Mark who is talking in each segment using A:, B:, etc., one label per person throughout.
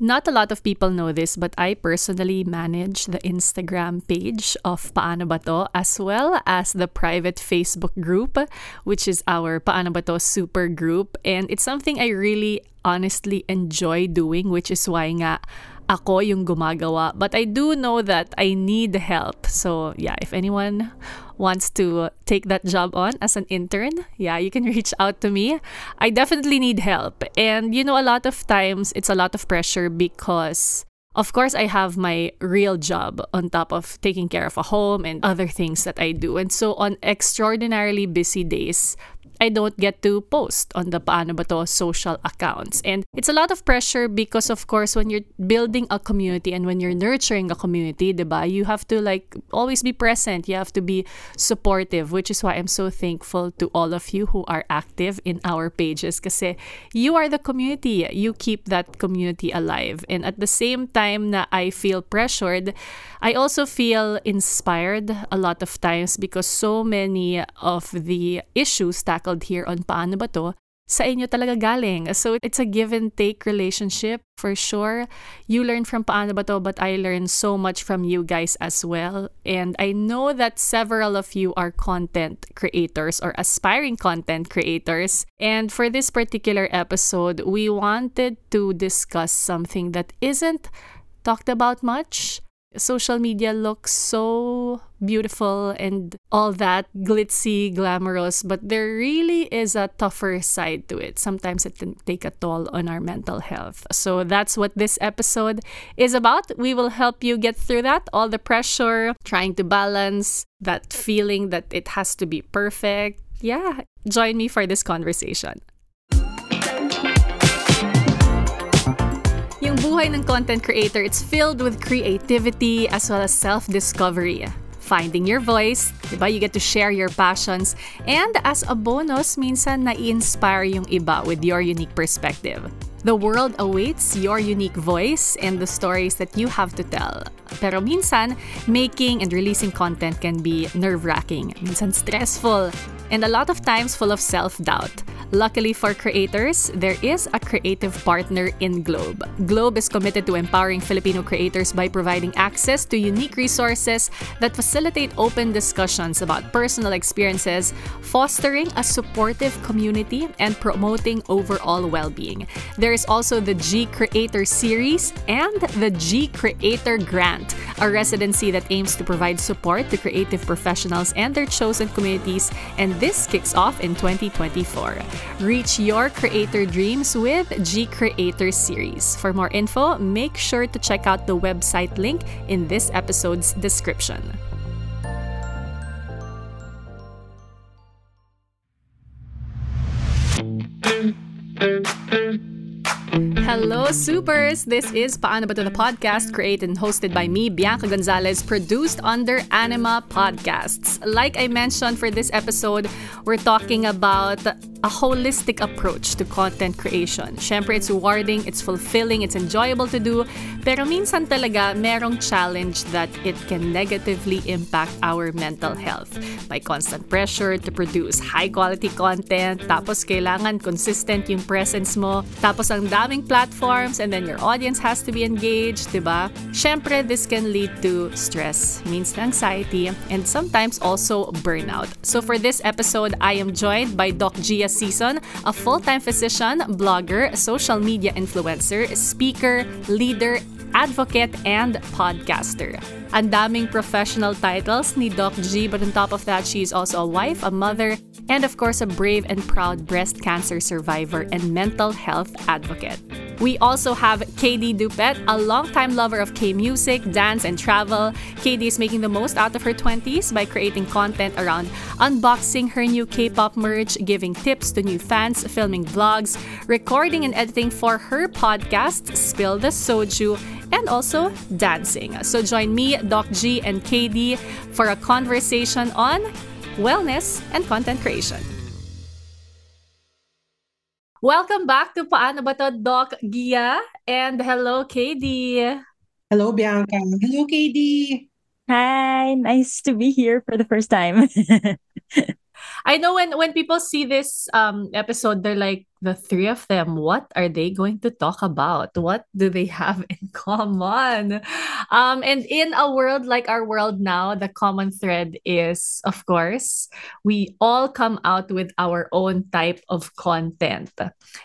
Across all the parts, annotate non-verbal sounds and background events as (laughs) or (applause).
A: Not a lot of people know this, but I personally manage the Instagram page of Paano Ba To, as well as the private Facebook group, which is our Paano Ba To super group. And it's something I really honestly enjoy doing, which is why nga ako yung gumagawa. But I do know that I need help. So yeah, if anyone wants to take that job on as an intern, yeah, you can (laughs) reach out to me. I definitely need help. And you know, a lot of times it's a lot of pressure because of course, I have my real job on top of taking care of a home and other things that I do. And so, on extraordinarily busy days, I don't get to post on the Paano Ba To social accounts. And it's a lot of pressure because, of course, when you're building a community and when you're nurturing a community, diba, you have to like always be present. You have to be supportive, which is why I'm so thankful to all of you who are active in our pages because you are the community. You keep that community alive. And at the same time na I feel pressured, I also feel inspired a lot of times because so many of the issues tackled here on Paano Ba To, sa inyo talaga galing. So it's a give and take relationship for sure. You learn from Paano Ba To, but I learn so much from you guys as well. And I know that several of you are content creators or aspiring content creators. And for this particular episode, we wanted to discuss something that isn't talked about much social media looks so beautiful and all that glitzy, glamorous, but there really is a tougher side to it. Sometimes it can take a toll on our mental health. So that's what this episode is about. We will help you get through that, all the pressure, trying to balance that feeling that it has to be perfect. Yeah, join me for this conversation. Yung buhay ng content creator, it's filled with creativity as well as self-discovery. Finding your voice, diba? You get to share your passions. And as a bonus, minsan na-inspire yung iba with your unique perspective. The world awaits your unique voice and the stories that you have to tell. Pero minsan, making and releasing content can be nerve-wracking, minsan stressful, and a lot of times full of self-doubt. Luckily for creators, there is a creative partner in Globe. Globe is committed to empowering Filipino creators by providing access to unique resources that facilitate open discussions about personal experiences, fostering a supportive community, and promoting overall well being. There is also the GCreator Series and the GCreator Grant, a residency that aims to provide support to creative professionals and their chosen communities, and this kicks off in 2024. Reach your creator dreams with GCreator Series. For more info, make sure to check out the website link in this episode's description. Hello, supers! This is Paano Ba To the Podcast, created and hosted by me, Bianca Gonzalez, produced under Anima Podcasts. Like I mentioned for this episode, we're talking about a holistic approach to content creation. Siyempre, it's rewarding, it's fulfilling, it's enjoyable to do, pero minsan talaga merong challenge that it can negatively impact our mental health by constant pressure to produce high-quality content, tapos kailangan consistent yung presence mo, tapos ang daming platforms and then your audience has to be engaged, diba? Siyempre, this can lead to stress, means anxiety, and sometimes also burnout. So for this episode, I am joined by Doc Gia Sison, a full-time physician, blogger, social media influencer, speaker, leader, advocate, and podcaster. Ang daming professional titles ni Doc G, but on top of that, she's also a wife, a mother, and of course, a brave and proud breast cancer survivor and mental health advocate. We also have Kaydii Dupet, a longtime lover of K music, dance, and travel. Kaydii is making the most out of her 20s by creating content around unboxing her new K pop merch, giving tips to new fans, filming vlogs, recording and editing for her podcast, Spill the Soju, and also dancing. So join me, Doc G, and Kaydii for a conversation on wellness and content creation. Welcome back to Paano Ba To, Doc Gia, and hello, Kaydii.
B: Hello, Bianca. Hello, Kaydii.
C: Hi, nice to be here for the first time. (laughs)
A: I know when when people see this um episode, they're like, the three of them, what are they going to talk about? What do they have (laughs) in common? Um, and in a world like our world now, the common thread is, of course, we all come out with our own type of content.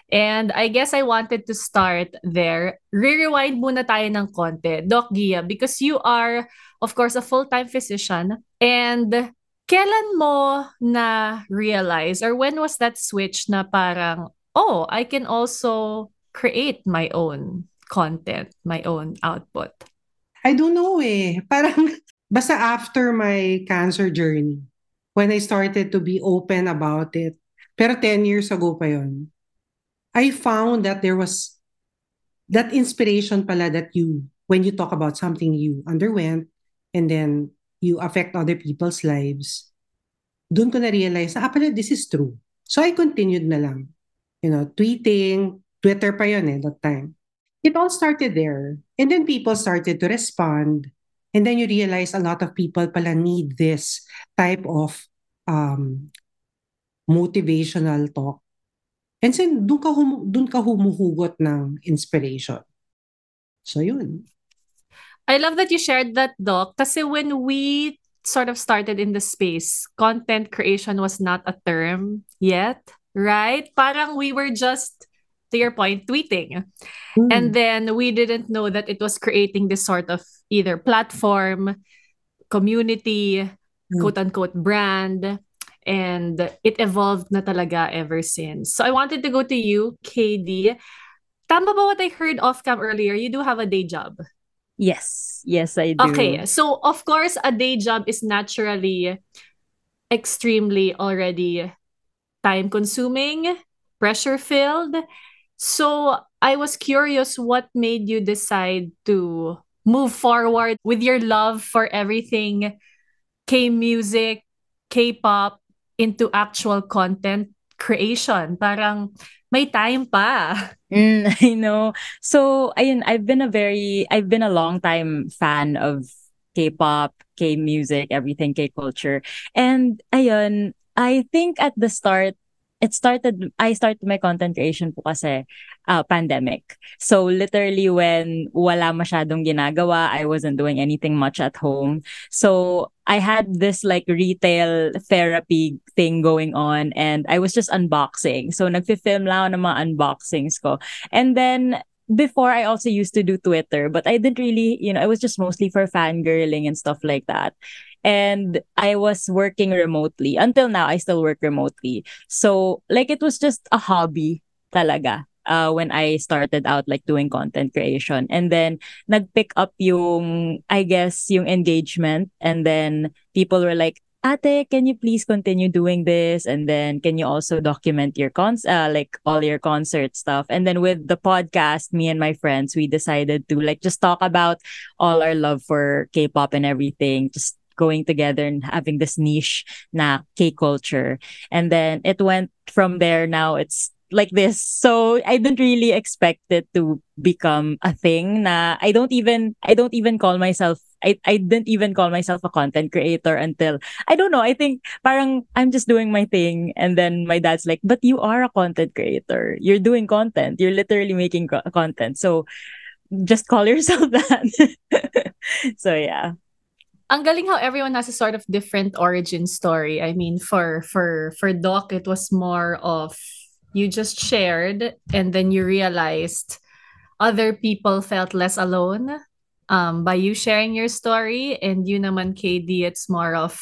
A: And I guess I wanted to start there. Re-rewind muna tayo ng konti, Doc Gia, because you are, of course, a full-time physician and Kailan mo na realize or when was that switch na parang oh, I can also create my own content, my own output?
B: I don't know eh. (laughs) Parang basta after my cancer journey, when I started to be open about it, pero 10 years ago pa yon, I found that there was that inspiration pala that you, when you talk about something you underwent, and then you affect other people's lives, doon ko na-realize na, ah, pala, this is true. So I continued na lang. You know, tweeting, Twitter pa yun eh, that time. It all started there. And then people started to respond. And then you realize a lot of people pala need this type of um, motivational talk. And then doon ka, hum- doon ka humuhugot ng inspiration. So yun.
A: I love that you shared that, Doc. Kasi when we sort of started in the space, content creation was not a term yet, right? Parang we were just, to your point, tweeting. Mm. And then we didn't know that it was creating this sort of either platform, community, mm. quote unquote brand. And it evolved na talaga ever since. So I wanted to go to you, Kaydii. Tama ba what I heard off cam earlier? You do have a day job.
C: Yes. Yes, I do.
A: Okay. So, of course, a day job is naturally extremely already time consuming, pressure filled. So, I was curious what made you decide to move forward with your love for everything K music, K pop into actual content creation. Parang may time pa.
C: Mm, (laughs) I know. So, ayun, I've been a very, I've been a long time fan of K-pop, K-music, everything K-culture. And ayun, I think at the start, it started, I started my content creation po kasi uh, pandemic. So literally when wala masyadong ginagawa, I wasn't doing anything much at home. So I had this like retail therapy thing going on and I was just unboxing. So nagfi-film lang ng mga unboxings ko. And then before I also used to do Twitter, but I didn't really, you know, it was just mostly for fangirling and stuff like that. And I was working remotely. Until now, I still work remotely. So, like, it was just a hobby talaga uh, when I started out like doing content creation. And then nag-pick up yung, I guess, yung engagement. And then people were like, Ate, can you please continue doing this? And then can you also document your cons uh, like all your concert stuff? And then with the podcast, me and my friends, we decided to like just talk about all our love for K-pop and everything. Just going together and having this niche na K-culture. And then it went from there. Now it's like this. So I didn't really expect it to become a thing na I don't even I don't even call myself I, I didn't even call myself a content creator until I don't know. I think parang I'm just doing my thing and then my dad's like, "But you are a content creator. You're doing content. You're literally making co- content." So just call (laughs) yourself that. (laughs) so yeah
A: ang galing how everyone has a sort of different origin story. I mean, for for for Doc, it was more of you just shared and then you realized other people felt less alone um, by you sharing your story and you naman Kaydii it's more of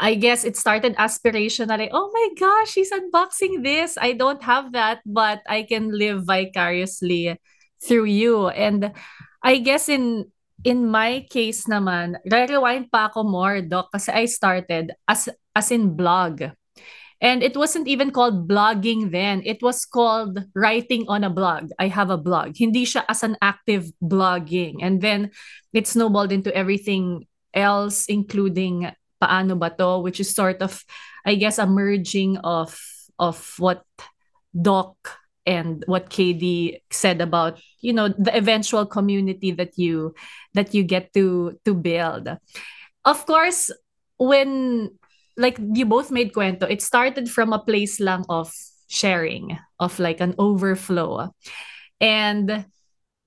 A: I guess it started aspirationally. Oh my gosh, she's unboxing this. I don't have that, but I can live vicariously through you. And I guess in in my case naman, rewind pa ako more, Doc, kasi I started as as in blog. And it wasn't even called blogging then. It was called writing on a blog. I have a blog. Hindi siya as an active blogging. And then it snowballed into everything else, including Paano Ba To, which is sort of, I guess, a merging of of what Doc and what Kaydii said about, you know, the eventual community that you that you get to to build. Of course, when like you both made kwento, it started from a place lang of sharing, of like an overflow. And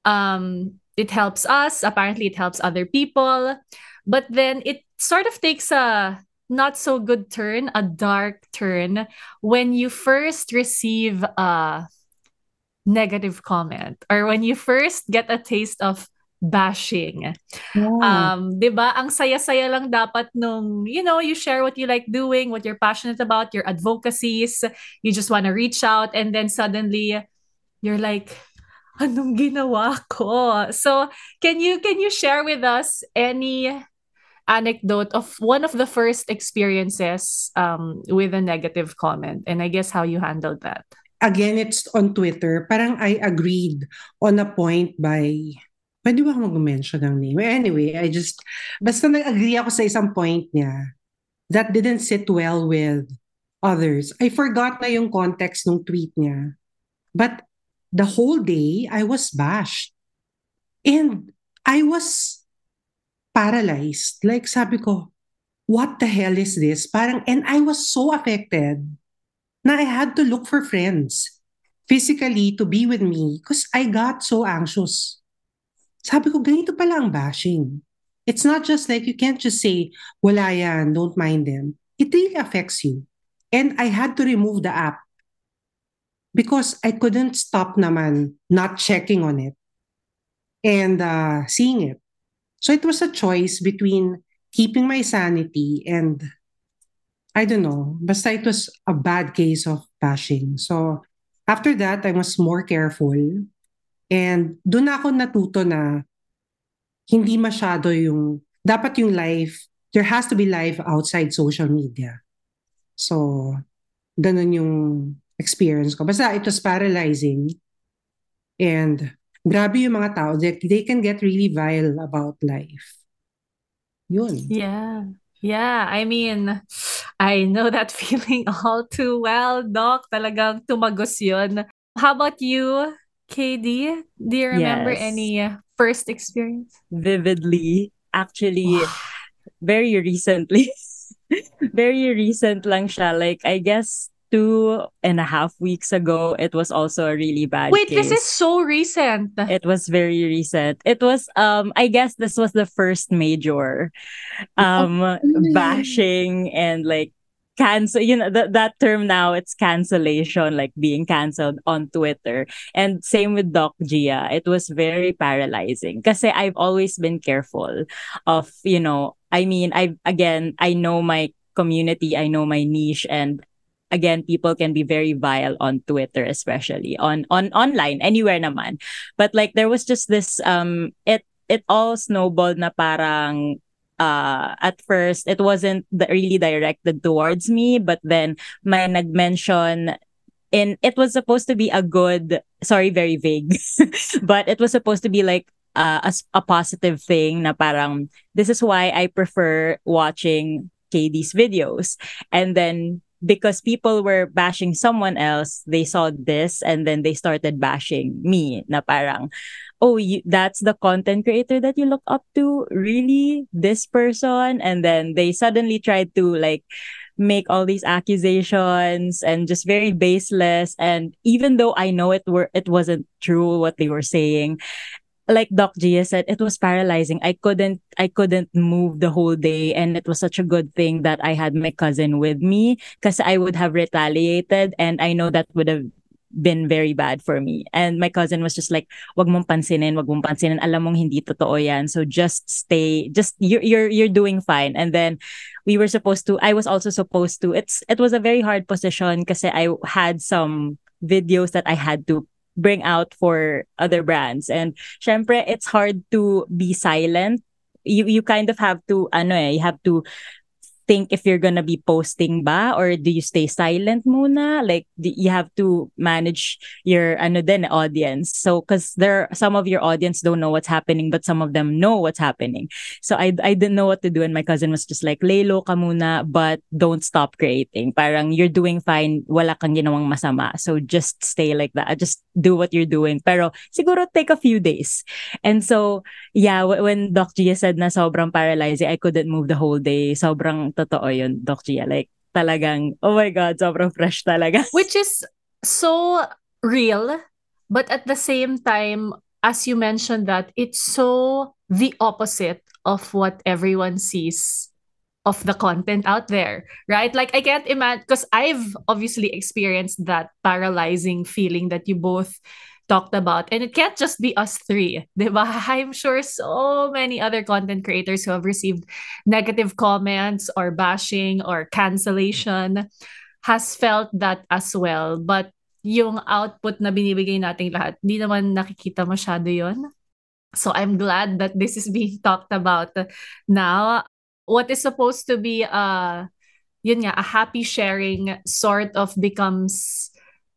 A: um it helps us, apparently it helps other people, but then it sort of takes a not so good turn, a dark turn when you first receive a negative comment or when you first get a taste of bashing.
B: Yeah.
A: Um, 'di ba? Ang saya-saya lang dapat nung, you know, you share what you like doing, what you're passionate about, your advocacies, you just want to reach out and then suddenly you're like anong ginawa ko? So, can you can you share with us any anecdote of one of the first experiences um with a negative comment and I guess how you handled that?
B: Again, it's on Twitter. Parang I agreed on a point by Pwede ba ako mag-mention ng name? Anyway, I just, basta nag-agree ako sa isang point niya that didn't sit well with others. I forgot na yung context ng tweet niya. But the whole day, I was bashed. And I was paralyzed. Like sabi ko, what the hell is this? Parang, and I was so affected na I had to look for friends physically to be with me because I got so anxious. Sabi ko, ganito pala ang bashing. It's not just like you can't just say, wala yan, don't mind them. It really affects you. And I had to remove the app because I couldn't stop naman not checking on it and uh, seeing it. So it was a choice between keeping my sanity and I don't know, basta it was a bad case of bashing. So after that, I was more careful And doon ako natuto na hindi masyado yung, dapat yung life, there has to be life outside social media. So, ganun yung experience ko. Basta it was paralyzing. And grabe yung mga tao that they can get really vile about life. Yun.
A: Yeah. Yeah, I mean, I know that (laughs) feeling all too well, Doc. Talagang tumagos yun. How about you, Kaydii, do you remember
C: Yes.
A: any uh, first experience?
C: Vividly. Actually, very recently. (laughs) very recent lang siya. Like, I guess two and a half weeks ago, it was also a really bad
A: Wait,
C: case.
A: this is so recent.
C: It was very recent. It was um I guess this was the first major um bashing and like cancel you know that that term now it's cancellation like being canceled on Twitter. And same with Doc Gia it was very paralyzing. Kasi I've always been careful of you know I mean I again I know my community I know my niche and again people can be very vile on Twitter especially on on online anywhere naman. But like there was just this um it it all snowballed na parang uh at first it wasn't really directed towards me but then may nagmention in it was supposed to be a good sorry very vague (laughs) but it was supposed to be like uh, a, a positive thing na parang this is why I prefer watching Kaydii's videos. And then because people were bashing someone else they saw this and then they started bashing me na parang oh you, that's the content creator that you look up to? Really? This person? And then they suddenly tried to like make all these accusations and just very baseless. And even though i know it were it wasn't true what they were saying like Doc Gia said, it was paralyzing. I couldn't I couldn't move the whole day and it was such a good thing that I had my cousin with me because I would have retaliated and I know that would have been very bad for me. And my cousin was just like, wag mong pansinin, wag mong pansinin. Alam mong hindi totoo yan. So just stay, just, you're, you're, you're doing fine. And then we were supposed to, I was also supposed to, it's, it was a very hard position because I had some videos that I had to bring out for other brands. And syempre, it's hard to be silent. You, you kind of have to, ano eh, you have to think if you're gonna be posting ba? Or do you stay silent muna? Like you have to manage your ano din audience? So because there some of your audience don't know what's happening but some of them know what's happening. So I I didn't know what to do and my cousin was just like lay low ka muna but don't stop creating. Parang you're doing fine. Wala kang ginawang masama. So just stay like that. Just do what you're doing. Pero siguro take a few days. And so, yeah, when Doc Gia said na sobrang paralyzing, I couldn't move the whole day. Sobrang totoo yun, Doc Gia. Like, talagang, oh my God, sobrang fresh talaga. (laughs)
A: Which is so real, but at the same time, as you mentioned that, it's so the opposite of what everyone sees of the content out there, right? Like I can't imagine because I've obviously experienced that paralyzing feeling that you both talked about and it can't just be us three (laughs) diba? i'm sure so many other content creators who have received negative comments or bashing or cancellation has felt that as well. But yung output na binibigay nating lahat di naman nakikita masyado yon so i'm glad that this is being (laughs) talked about now. What is supposed to be a yun nga, a happy sharing sort of becomes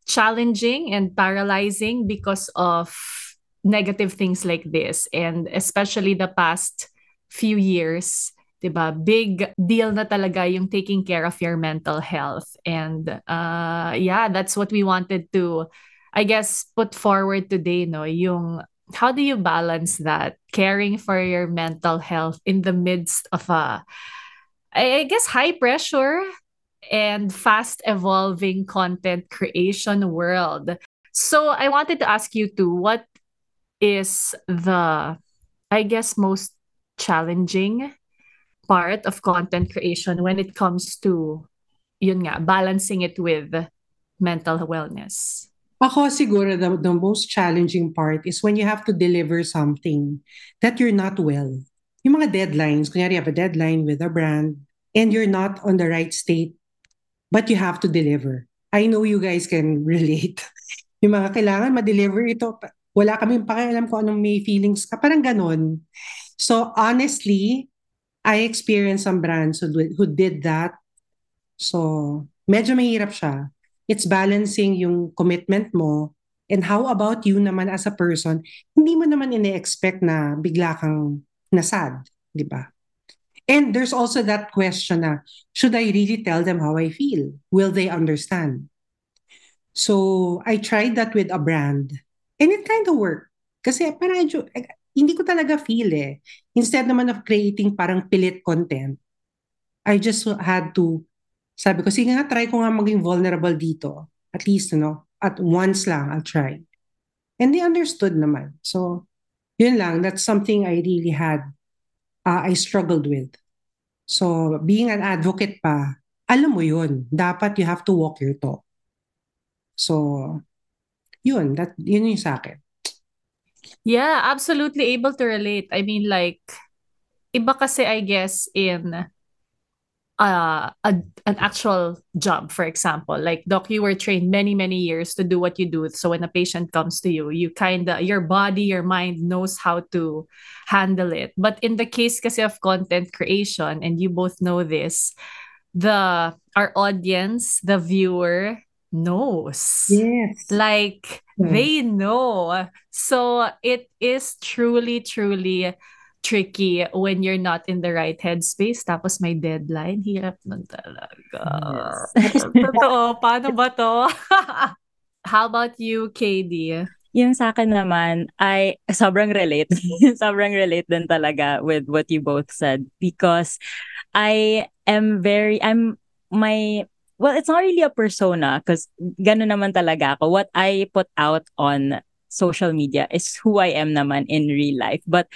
A: challenging and paralyzing because of negative things like this. And especially the past few years diba big deal na talaga yung taking care of your mental health. And uh yeah that's what we wanted to i guess put forward today no? Yung how do you balance that? Caring for your mental health in the midst of a I guess high pressure and fast evolving content creation world. So I wanted to ask you too, what is the, I guess, most challenging part of content creation when it comes to, yun nga, balancing it with mental wellness?
B: Ako siguro the, the most challenging part is when you have to deliver something that you're not well. Yung mga deadlines, kunyari you have a deadline with a brand and you're not on the right state but you have to deliver. I know you guys can (laughs) relate. yung mga kailangan ma-deliver ito, wala kaming pakialam kung anong may feelings ka. Parang ganun. So honestly, I experienced some brands who, who did that. So medyo mahirap siya. It's balancing yung commitment mo and how about you naman as a person, hindi mo naman ine-expect na bigla kang nasad, di ba? And there's also that question na, should I really tell them how I feel? Will they understand? So, I tried that with a brand. And it kind of worked. Kasi parang hindi ko talaga feel eh. Instead naman of creating parang pilit content, I just had to, sabi ko, sige nga, try ko nga maging vulnerable dito. At least, know, at once lang, I'll try. And they understood naman. So, yun lang. That's something I really had uh, I struggled with. So, being an advocate pa, alam mo yun. Dapat you have to walk your talk. So, yun. That, yun yung sa akin.
A: Yeah, absolutely able to relate. I mean, like, iba kasi, I guess, in uh, a, an actual job, for example. Like, Doc, you were trained many, many years to do what you do. So when a patient comes to you, you kind of, your body, your mind knows how to handle it. But in the case kasi of content creation, and you both know this, the our audience, the viewer, knows.
B: Yes.
A: Like, they know. So it is truly, truly tricky when you're not in the right headspace tapos may deadline. Hirap nun talaga. Yes. (laughs) Totoo. Paano ba to? (laughs) How about you, KD?
C: Yung sa akin naman, I sobrang relate. (laughs) sobrang relate din talaga with what you both said because I am very, I'm, my, well, it's not really a persona because ganun naman talaga ako. What I put out on social media is who I am naman in real life. But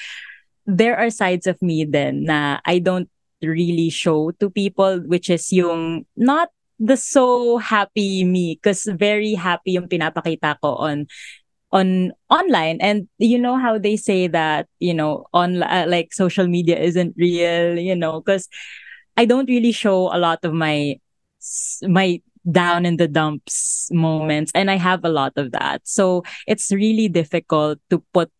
C: there are sides of me then na I don't really show to people which is yung not the so happy me because very happy yung pinapakita ko on on online. And you know how they say that you know on uh, like social media isn't real you know because I don't really show a lot of my my down in the dumps moments and I have a lot of that. So it's really difficult to put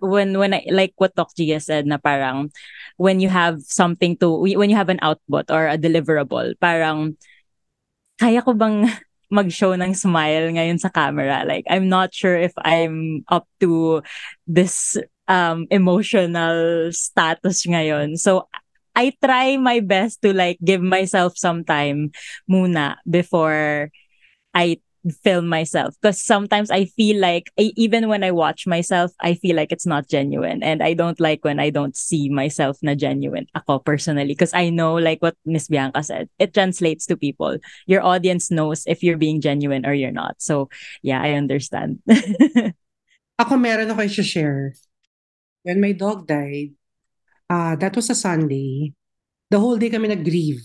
C: when when I like what Doc Gia said na parang when you have something to when you have an output or a deliverable parang kaya ko bang (laughs) mag-show ng smile ngayon sa camera? Like I'm not sure if I'm up to this um emotional status ngayon. So I try my best to like give myself some time muna before I film myself because sometimes I feel like I, even when I watch myself, I feel like it's not genuine, and I don't like when I don't see myself na genuine. Ako personally, because I know like what Miss Bianca said, it translates to people. Your audience knows if you're being genuine or you're not. So yeah, I understand. (laughs)
B: Ako meron ako i-share. When my dog died, uh, that was a Sunday. The whole day kami nag-grieve.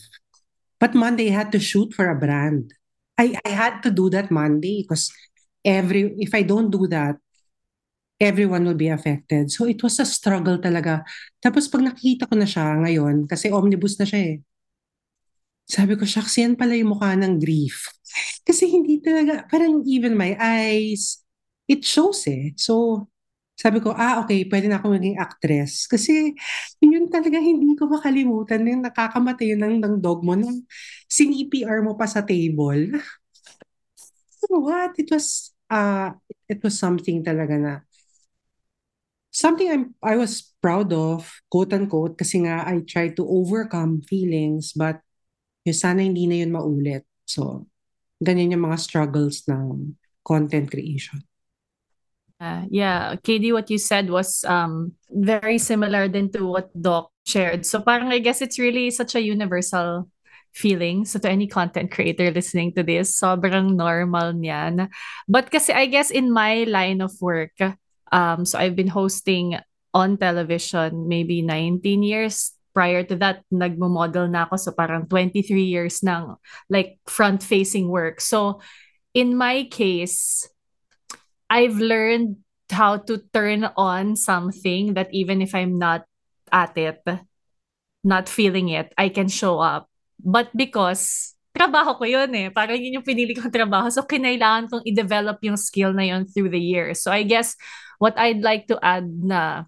B: But Monday, had to shoot for a brand. I, I had to do that Monday because every if I don't do that, everyone will be affected. So it was a struggle talaga. Tapos pag nakita ko na siya ngayon, kasi omnibus na siya eh. Sabi ko, shucks, yan pala yung mukha ng grief. Kasi hindi talaga, parang even my eyes, it shows eh. So, sabi ko, ah, okay, pwede na ako maging actress. Kasi yun talaga hindi ko makalimutan yung nakakamatay ng, ng dog mo na sinipr mo pa sa table. (laughs) What? It was, uh, it was something talaga na something I'm, I was proud of, quote unquote, kasi nga I tried to overcome feelings, but yung sana hindi na yun maulit. So, ganyan yung mga struggles ng content creation.
A: Uh, yeah, KD, what you said was um very similar than to what Doc shared. So parang I guess it's really such a universal feeling. So to any content creator listening to this, sobrang normal niyan. But kasi I guess in my line of work, um, so I've been hosting on television maybe 19 years prior to that nagmo-model na ako so parang 23 years ng like front facing work so in my case I've learned how to turn on something that even if I'm not at it, not feeling it, I can show up. But because trabaho ko yun eh. Parang yun yung pinili kong trabaho. So, kinailangan kong i-develop yung skill na yun through the years. So, I guess what I'd like to add na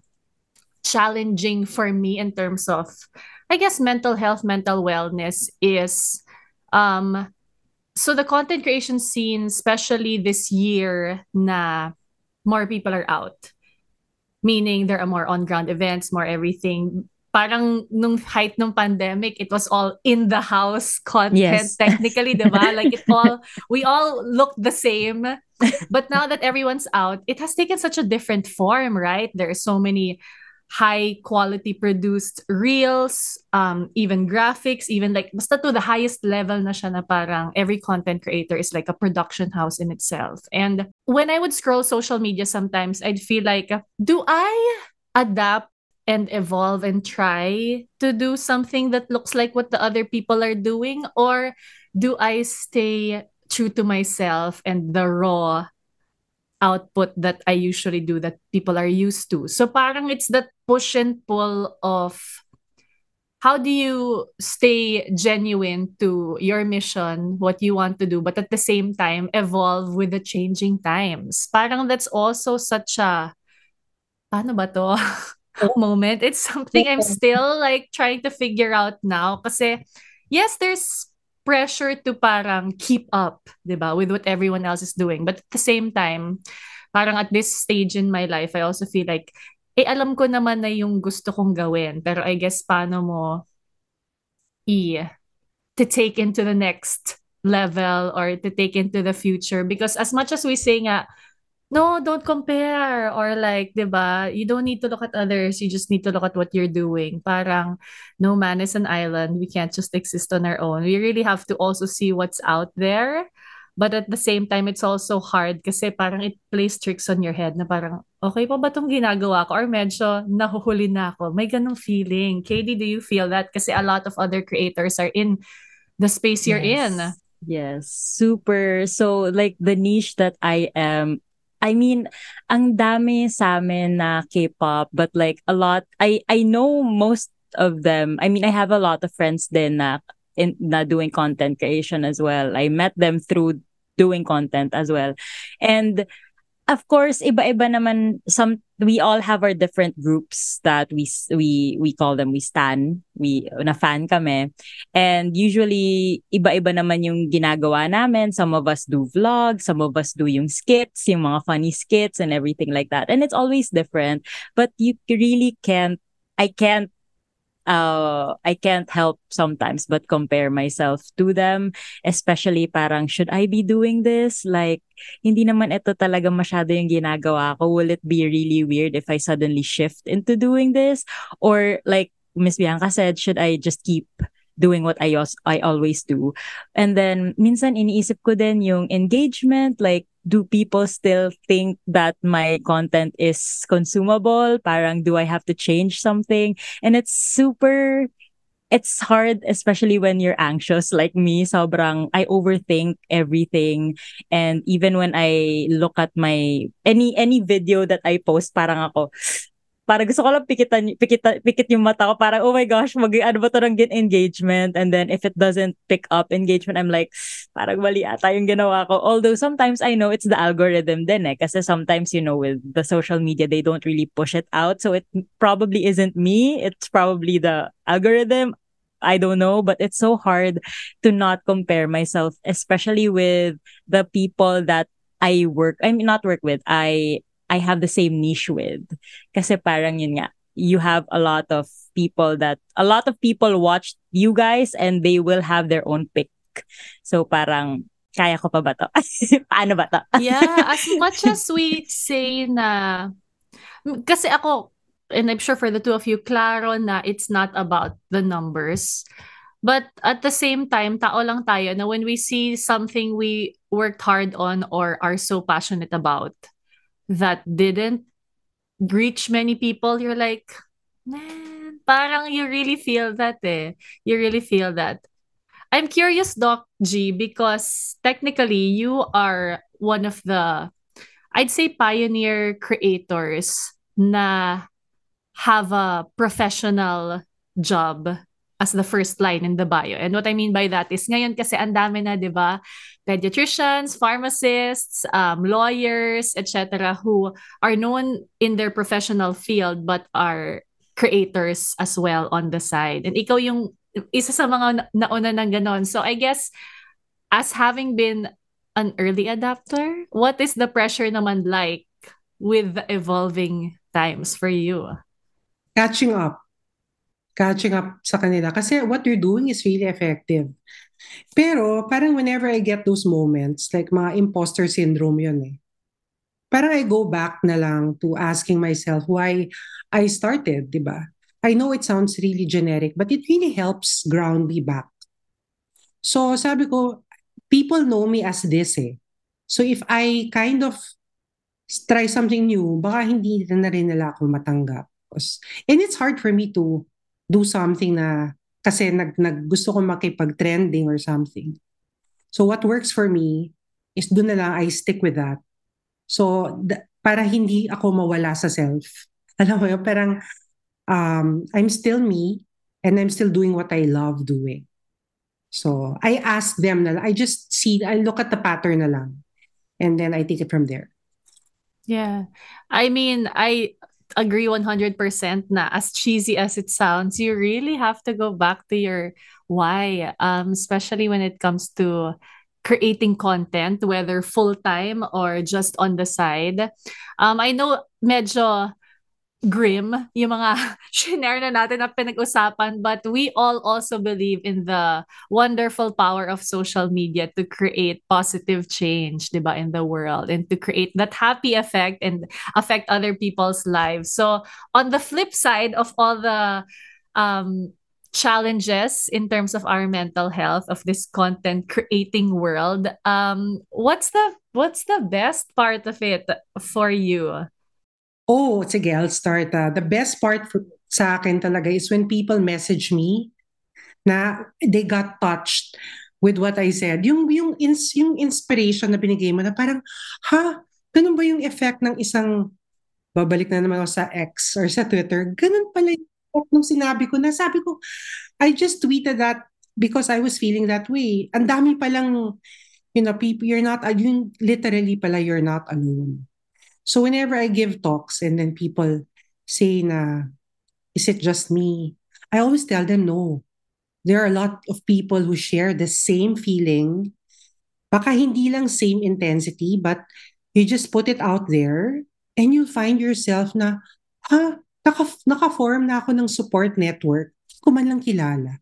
A: challenging for me in terms of, I guess, mental health, mental wellness is um, so the content creation scene, especially this year, na more people are out. Meaning there are more on-ground events, more everything. Parang nung height ng pandemic, it was all in the house (laughs) content
C: Yes. (laughs)
A: technically, diba? Like it all, we all looked the same. But now that everyone's out, it has taken such a different form, right? There are so many high quality produced reels, um, even graphics, even like basta to the highest level na siya na parang every content creator is like a production house in itself. And when I would scroll social media sometimes, I'd feel like, do I adapt and evolve and try to do something that looks like what the other people are doing? Or do I stay true to myself and the raw output that I usually do that people are used to. So parang it's that push and pull of how do you stay genuine to your mission, what you want to do, but at the same time evolve with the changing times. Parang that's also such a paano ba to? (laughs) moment. It's something I'm still like trying to figure out now kasi yes, there's pressure to parang keep up, 'di ba, with what everyone else is doing. But at the same time, parang at this stage in my life, I also feel like eh alam ko naman na yung gusto kong gawin, pero I guess paano mo i to take into the next level or to take into the future because as much as we say nga no don't compare or like 'di ba? You don't need to look at others. You just need to look at what you're doing. Parang no man is an island. We can't just exist on our own. We really have to also see what's out there. But at the same time it's also hard kasi parang it plays tricks on your head na parang okay pa ba tong ginagawa ko? Or medyo nahuhuli na ako. May ganong feeling. KD do you feel that? Kasi a lot of other creators are in the space you're in.
C: Yes. Yes, super. So like the niche that I am I mean, ang dami sa amin na K-pop, but like a lot, I I know most of them. I mean, I have a lot of friends din na in na doing content creation as well. I met them through doing content as well. And of course, iba-iba naman some we all have our different groups that we we we call them we stan. We na fan kami. And usually, iba-iba naman yung ginagawa namin. Some of us do vlogs, some of us do yung skits, yung mga funny skits and everything like that. And it's always different. But you really can't, I can't uh, I can't help sometimes but compare myself to them. Especially parang, should I be doing this? Like, hindi naman ito talaga masyado yung ginagawa ko. Will it be really weird if I suddenly shift into doing this? Or like Miss Bianca said, should I just keep doing what I, I always do? And then, minsan iniisip ko din yung engagement, like, do people still think that my content is consumable? Parang do I have to change something? And it's super it's hard especially when you're anxious like me sobrang I overthink everything and even when I look at my any any video that I post parang ako para gusto ko lang pikitan, pikita, pikit yung mata ko. Parang, oh my gosh, mag, ano ba to ng engagement? And then if it doesn't pick up engagement, I'm like, parang mali ata yung ginawa ko. Although sometimes I know it's the algorithm din eh. Kasi sometimes, you know, with the social media, they don't really push it out. So it probably isn't me. It's probably the algorithm. I don't know, but it's so hard to not compare myself, especially with the people that I work, I mean, not work with, I I have the same niche with. Kasi parang yun nga, you have a lot of people that, a lot of people watch you guys and they will have their own pick. So parang, kaya ko pa ba to? (laughs) Paano ba to?
A: yeah, (laughs) as much as we say na, kasi ako, and I'm sure for the two of you, klaro na it's not about the numbers. But at the same time, tao lang tayo na when we see something we worked hard on or are so passionate about, that didn't reach many people, you're like, man, parang you really feel that eh. You really feel that. I'm curious, Doc G, because technically you are one of the, I'd say, pioneer creators na have a professional job as the first line in the bio. And what I mean by that is ngayon kasi ang dami na, 'di ba? Pediatricians, pharmacists, um, lawyers, etc. who are known in their professional field but are creators as well on the side. And ikaw yung isa sa mga nauna ng ganon. So I guess as having been an early adapter, what is the pressure naman like with the evolving times for you?
B: Catching up catching up sa kanila kasi what you're doing is really effective. Pero parang whenever I get those moments, like mga imposter syndrome yun eh. Parang I go back na lang to asking myself why I started, di ba? I know it sounds really generic, but it really helps ground me back. So sabi ko, people know me as this eh. So if I kind of try something new, baka hindi na rin nila ako matanggap. And it's hard for me to do something na kasi nag, nag gusto ko makipag-trending or something. So what works for me is doon na lang I stick with that. So d- para hindi ako mawala sa self. (laughs) Alam mo yun, parang um, I'm still me and I'm still doing what I love doing. So I ask them na I just see, I look at the pattern na lang. And then I take it from there.
A: Yeah. I mean, I agree 100% na as cheesy as it sounds, you really have to go back to your why, um, especially when it comes to creating content, whether full time or just on the side. Um, I know medyo grim yung mga (laughs) share na natin na pinag-usapan but we all also believe in the wonderful power of social media to create positive change diba in the world and to create that happy effect and affect other people's lives. So on the flip side of all the um challenges in terms of our mental health of this content creating world um what's the what's the best part of it for you
B: Oh, sige, I'll start. Uh, the best part for, sa akin talaga is when people message me na they got touched with what I said. Yung, yung, ins, yung inspiration na binigay mo na parang, ha? Ganun ba yung effect ng isang, babalik na naman ako sa X or sa Twitter, ganun pala yung effect nung sinabi ko na sabi ko, I just tweeted that because I was feeling that way. Ang dami palang, you know, people, you're not, yung literally pala, you're not alone. So whenever I give talks and then people say na, is it just me? I always tell them no. There are a lot of people who share the same feeling. Baka hindi lang same intensity, but you just put it out there and you'll find yourself na, ha, naka, naka-form na ako ng support network. ko man lang kilala.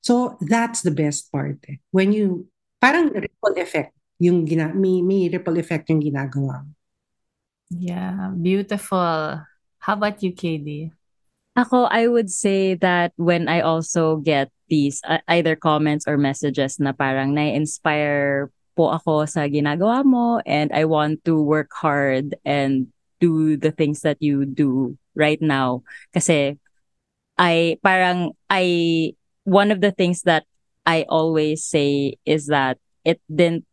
B: So, that's the best part eh. When you, parang ripple effect, yung gina, may, may ripple effect yung ginagawa mo.
A: Yeah, beautiful. How about you, KD?
C: Ako, I would say that when I also get these uh, either comments or messages na parang na-inspire po ako sa ginagawa mo and I want to work hard and do the things that you do right now. Kasi I parang I one of the things that I always say is that it didn't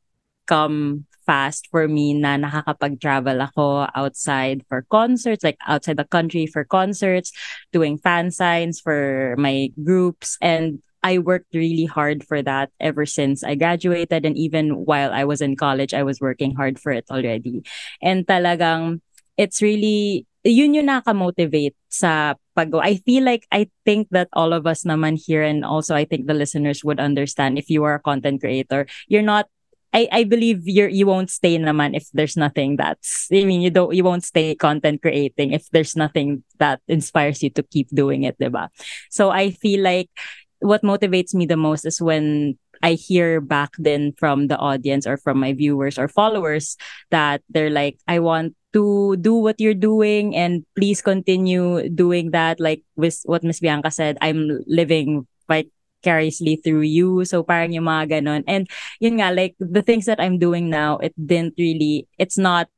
C: come fast for me na nakakapag-travel ako outside for concerts, like outside the country for concerts, doing fan signs for my groups. And I worked really hard for that ever since I graduated. And even while I was in college, I was working hard for it already. And talagang, it's really, yun yung nakamotivate sa pag I feel like I think that all of us naman here and also I think the listeners would understand if you are a content creator, you're not I, I believe you're you won't stay in naman if there's nothing that's I mean you don't you won't stay content creating if there's nothing that inspires you to keep doing it, diba? So I feel like what motivates me the most is when I hear back then from the audience or from my viewers or followers that they're like, I want to do what you're doing and please continue doing that. Like with what Miss Bianca said, I'm living like vicariously through you. So parang yung mga ganon. And yun nga, like the things that I'm doing now, it didn't really, it's not,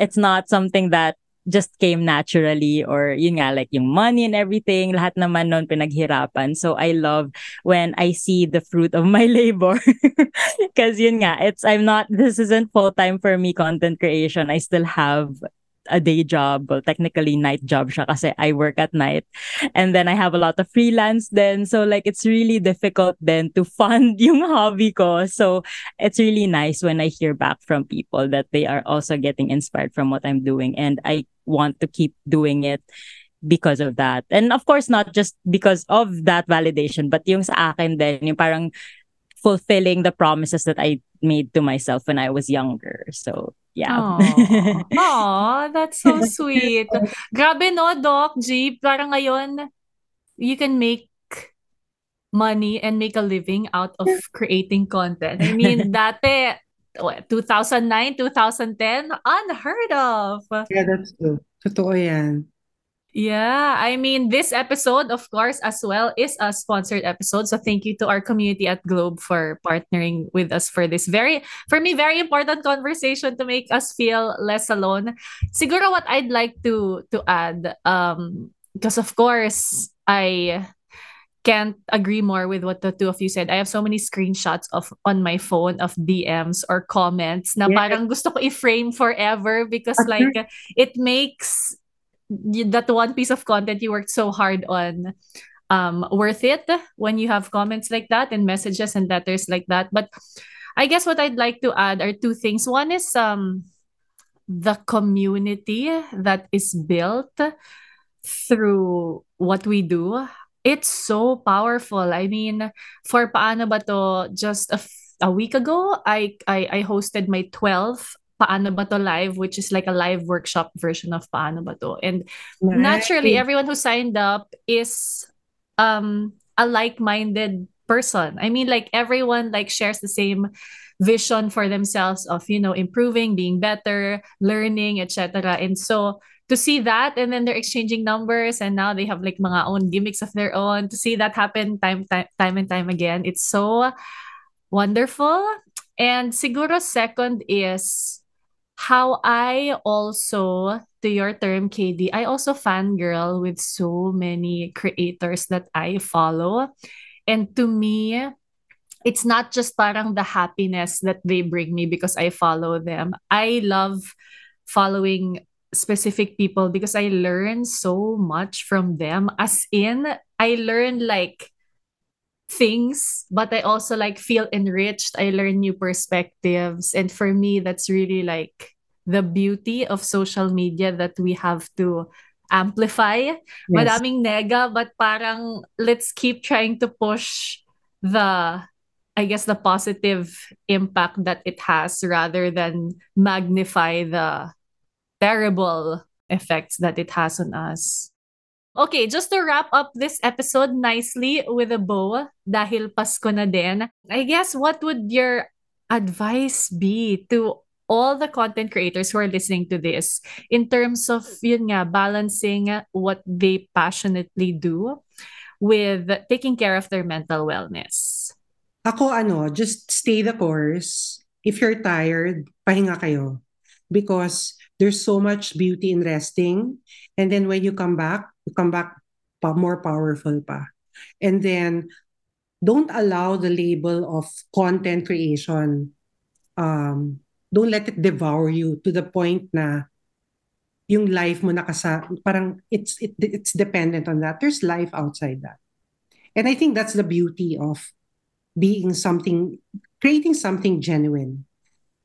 C: it's not something that just came naturally or yun nga like yung money and everything lahat naman noon pinaghirapan so I love when I see the fruit of my (laughs) labor because yun nga it's I'm not this isn't full time for me content creation I still have a day job, well, technically night job siya kasi I work at night. And then I have a lot of freelance then. So like it's really difficult then to fund (laughs) yung hobby ko. So it's really nice when I hear back from people that they are also getting inspired from what I'm doing and I want to keep doing it because of that. And of course not just because of that validation but yung sa akin din yung parang fulfilling the promises that I made to myself when I was younger. So yeah.
A: Oh, (laughs) that's so sweet. Grabe no, Doc G. Parang ngayon, you can make money and make a living out of creating content. I mean, (laughs) dati, 2009, 2010, unheard of.
B: Yeah, that's true. Totoo yan.
A: Yeah, I mean, this episode, of course, as well, is a sponsored episode. So thank you to our community at Globe for partnering with us for this very, for me, very important conversation to make us feel less alone. Siguro what I'd like to to add, um, because of course I can't agree more with what the two of you said. I have so many screenshots of on my phone of DMs or comments na parang gusto ko i-frame forever because like it makes that one piece of content you worked so hard on um worth it when you have comments like that and messages and letters like that. But i guess what i'd like to add are two things. One is um the community that is built through what we do. It's so powerful. I mean for paano ba to just a, a week ago i i, I hosted my 12th Paano Ba To Live, which is like a live workshop version of Paano Ba To. And nice. naturally, everyone who signed up is um, a like-minded person. I mean, like everyone like shares the same vision for themselves of, you know, improving, being better, learning, etc. And so to see that and then they're exchanging numbers and now they have like mga own gimmicks of their own to see that happen time time, time and time again it's so wonderful and siguro second is how I also, to your term, KD, I also fangirl with so many creators that I follow. And to me, it's not just parang the happiness that they bring me because I follow them. I love following specific people because I learn so much from them. As in, I learn like things but i also like feel enriched i learn new perspectives and for me that's really like the beauty of social media that we have to amplify yes. madaming nega but parang let's keep trying to push the i guess the positive impact that it has rather than magnify the terrible effects that it has on us Okay, just to wrap up this episode nicely with a bow, dahil Pasko na din, I guess what would your advice be to all the content creators who are listening to this in terms of yun nga, balancing what they passionately do with taking care of their mental wellness?
B: Ako ano, just stay the course. If you're tired, pahinga kayo. Because there's so much beauty in resting. And then when you come back, you come back pa more powerful pa. And then don't allow the label of content creation um, don't let it devour you to the point na yung life mo nakasa parang it's it, it's dependent on that. There's life outside that. And i think that's the beauty of being something creating something genuine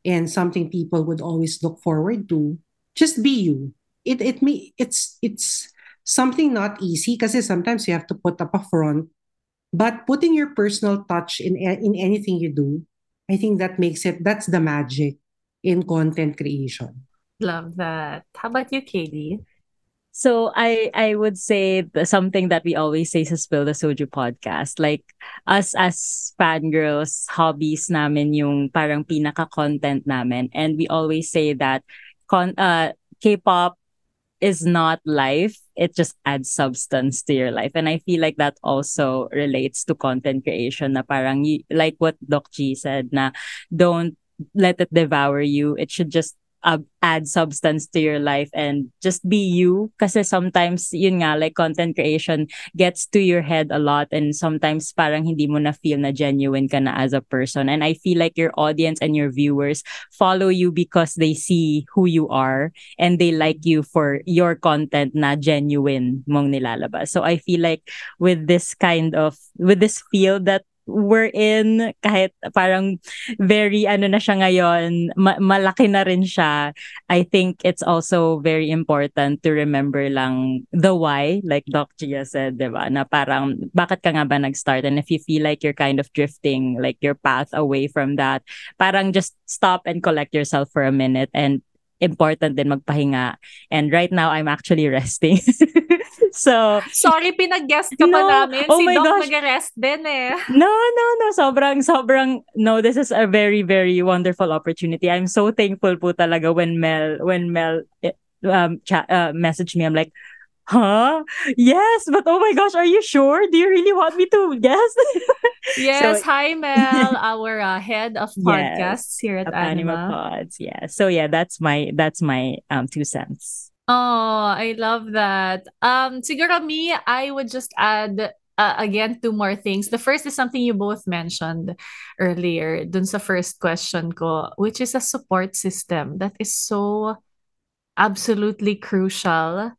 B: and something people would always look forward to. Just be you. It it me it's it's something not easy because sometimes you have to put up a front. But putting your personal touch in in anything you do i think that makes it that's the magic in content creation.
A: Love that. How about you, Kaydii?
C: So I I would say the, something that we always say sa Spill the Soju podcast. Like us as fangirls, hobbies namin yung parang pinaka-content namin. And we always say that con uh, K-pop is not life. It just adds substance to your life. And I feel like that also relates to content creation na parang like what Doc G said na don't let it devour you. It should just uh, add substance to your life and just be you. Kasi sometimes, yun nga, like content creation gets to your head a lot and sometimes parang hindi mo na feel na genuine ka na as a person. And I feel like your audience and your viewers follow you because they see who you are and they like you for your content na genuine mong nilalabas. So I feel like with this kind of, with this field that we're in kahit parang very ano na siya ngayon ma- malaki na rin siya I think it's also very important to remember lang the why like Doc Gia said diba na parang bakit ka nga ba nag-start? And if you feel like you're kind of drifting like your path away from that parang just stop and collect yourself for a minute and important din magpahinga and right now I'm actually resting (laughs) so,
A: sorry, pinag-guest ka no, pa namin. Oh si my Doc gosh. nag-rest din eh.
C: No, no, no. Sobrang, sobrang, no, this is a very, very wonderful opportunity. I'm so thankful po talaga when Mel, when Mel eh, um, chat, uh, messaged me. I'm like, huh? Yes, but oh my gosh, are you sure? Do you really want me to guess? (laughs)
A: yes, so, hi Mel, (laughs) our uh, head of podcasts yes, here at Anima.
C: Anima Pods. Yeah. So yeah, that's my that's my um two cents.
A: Oh, I love that. Um, siguro me, I would just add uh, again two more things. The first is something you both mentioned earlier, dun sa first question ko, which is a support system that is so absolutely crucial.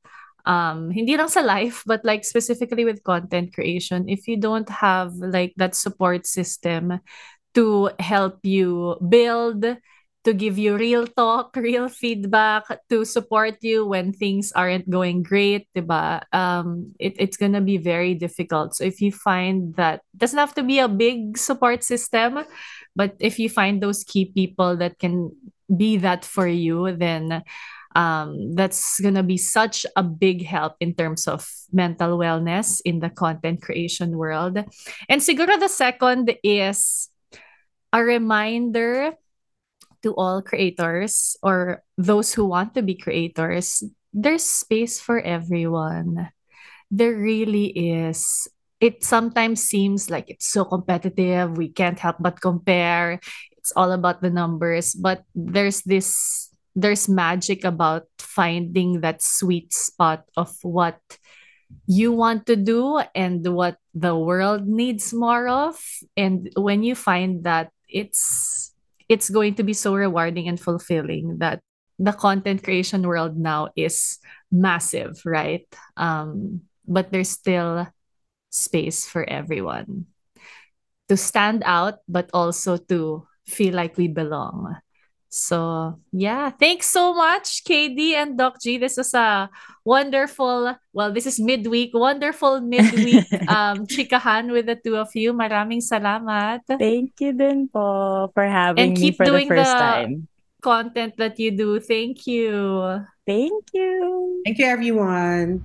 A: Um, hindi lang sa life, but like specifically with content creation, if you don't have like that support system to help you build to give you real talk, (laughs) real feedback, to support you when things aren't going great, diba? Um, it, it's gonna be very difficult. So if you find that doesn't have to be a big support system, but if you find those key people that can be that for you, then um, that's gonna be such a big help in terms of mental wellness in the content creation world. And siguro the second is a reminder to all creators or those who want to be creators, there's space for everyone. There really is. It sometimes seems like it's so competitive. We can't help but compare. It's all about the numbers, but there's this there's magic about finding that sweet spot of what you want to do and what the world needs more of and when you find that it's it's going to be so rewarding and fulfilling that the content creation world now is massive, right? Um, but there's still space for everyone to stand out, but also to feel like we belong. So yeah, thanks so much, KD and Doc G. This was a wonderful, well, this is midweek, wonderful midweek (laughs) um chikahan with the two of you. Maraming salamat.
C: Thank you din po for having
A: and keep
C: me for
A: doing
C: the first
A: the
C: time.
A: Content that you do. Thank you.
C: Thank you.
B: Thank you, everyone.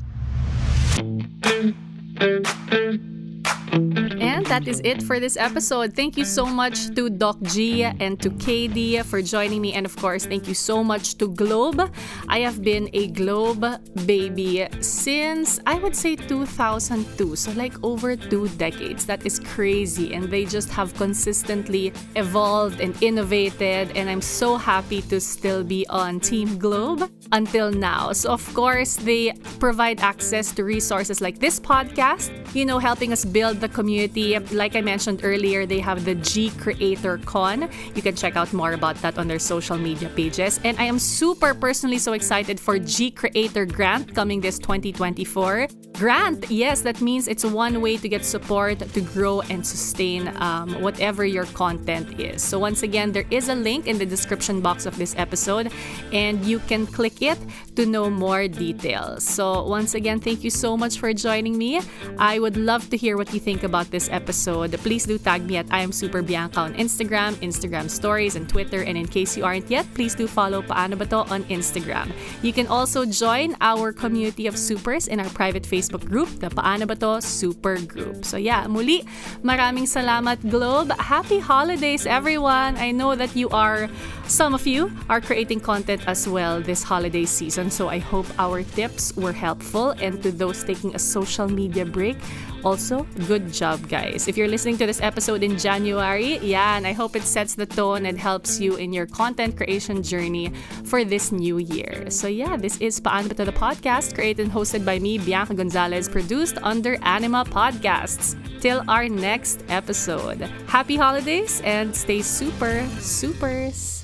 A: That is it for this episode. Thank you so much to Doc G and to KD for joining me. And of course, thank you so much to Globe. I have been a Globe baby since I would say 2002. So, like over two decades. That is crazy. And they just have consistently evolved and innovated. And I'm so happy to still be on Team Globe until now. So, of course, they provide access to resources like this podcast, you know, helping us build the community. Like I mentioned earlier, they have the GCreator Con. You can check out more about that on their social media pages. And I am super personally so excited for GCreator Grant coming this 2024. Grant, yes, that means it's one way to get support to grow and sustain um, whatever your content is. So, once again, there is a link in the description box of this episode, and you can click it to know more details. So, once again, thank you so much for joining me. I would love to hear what you think about this episode. Please do tag me at I am Super Bianca on Instagram, Instagram stories, and Twitter. And in case you aren't yet, please do follow Paano Ba To on Instagram. You can also join our community of supers in our private Facebook group, the Paano Ba To Super Group. So yeah, muli, maraming salamat Globe. Happy holidays everyone. I know that you are, some of you are creating content as well this holiday season. So I hope our tips were helpful. And to those taking a social media break, also, good job, guys. If you're listening to this episode in January, yeah, and I hope it sets the tone and helps you in your content creation journey for this new year. So, yeah, this is Paano Ba To the podcast, created and hosted by me, Bianca Gonzalez, produced under Anima Podcasts. Till our next episode. Happy holidays and stay super, supers.